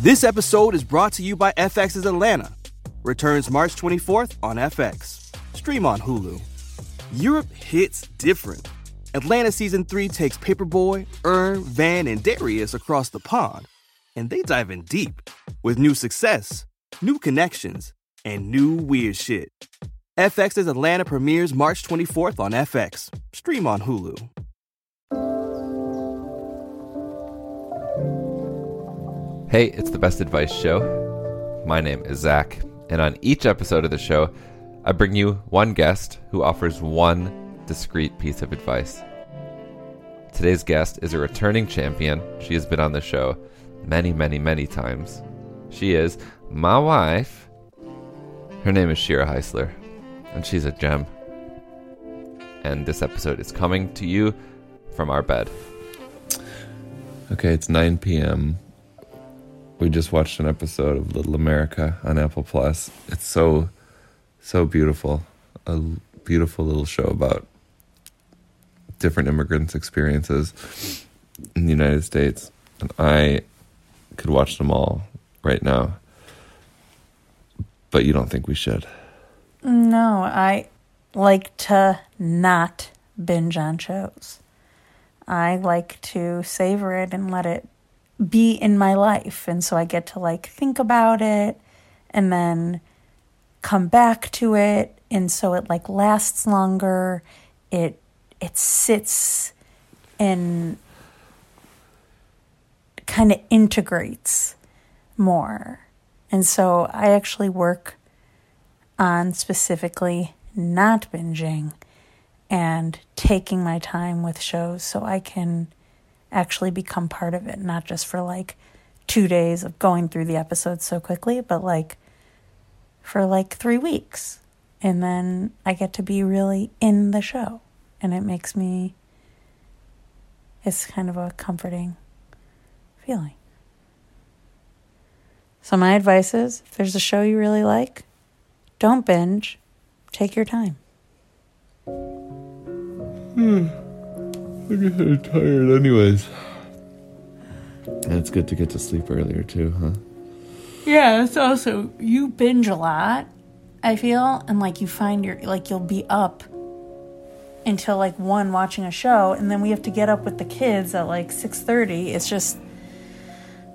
This episode is brought to you by FX's Atlanta. Returns March 24th on FX. Stream on Hulu. Europe hits different. Atlanta Season 3 takes Paperboy, Earn, Van, and Darius across the pond, and they dive in deep with new success, new connections, and new weird shit. FX's Atlanta premieres March 24th on FX. Stream on Hulu. Hey, it's the Best Advice Show. My name is Zak, and on each episode of the show, I bring you one guest who offers one discrete piece of advice. Today's guest is a returning champion. She has been on the show many, many, many times. She is my wife. Her name is Shira Heisler, and she's a gem. And this episode is coming to you from our bed. Okay, it's 9 p.m. We just watched an episode of Little America on Apple Plus. It's so, so beautiful. A beautiful little show about different immigrants' experiences in the United States. And I could watch them all right now. But you don't think we should? No, I like to not binge on shows. I like to savor it and let it be in my life. And so I get to like think about it and then come back to it. And so it like lasts longer. It it sits and kind of integrates more. And so I actually work on specifically not binging and taking my time with shows so I can actually become part of it, not just for like two days of going through the episodes so quickly, but like for like three weeks. And then I get to be really in the show. And it makes me, it's kind of a comforting feeling. So, my advice is if there's a show you really like, don't binge, take your time. Hmm. I'm getting tired, anyways. And it's good to get to sleep earlier, too, huh? Yeah, it's also, you binge a lot, I feel, and like you find your, like you'll be up until like 1 watching a show and then we have to get up with the kids at like 6:30 it's just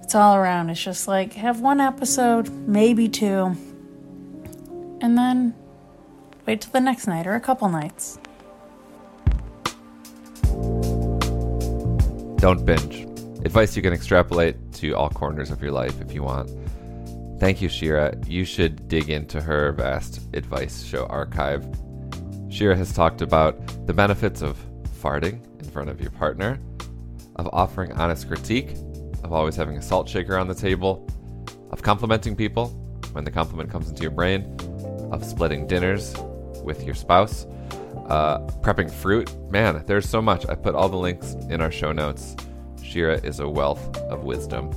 it's all around it's just like have one episode maybe two and then wait till the next night or a couple nights Don't binge. Advice you can extrapolate to all corners of your life if you want. Thank you, Shira. You should dig into her vast advice show archive. Shira has talked about the benefits of farting in front of your partner, of offering honest critique, of always having a salt shaker on the table, of complimenting people when the compliment comes into your brain, of splitting dinners with your spouse, uh, prepping fruit. Man, there's so much. I put all the links in our show notes. Shira is a wealth of wisdom.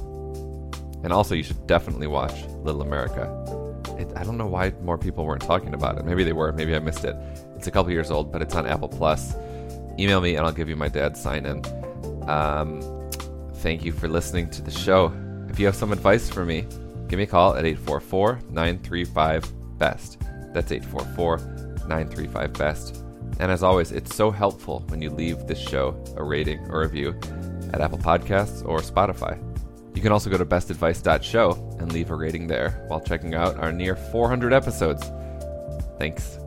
And also, you should definitely watch Little America. It, I don't know why more people weren't talking about it. Maybe they were. Maybe I missed it. It's a couple years old, but it's on Apple Plus. Email me and I'll give you my dad's sign in. Um, thank you for listening to the show. If you have some advice for me, give me a call at 844 935 BEST. That's 844 935 BEST. And as always, it's so helpful when you leave this show a rating or review at Apple Podcasts or Spotify. You can also go to bestadvice.show and leave a rating there while checking out our near 400 episodes. Thanks.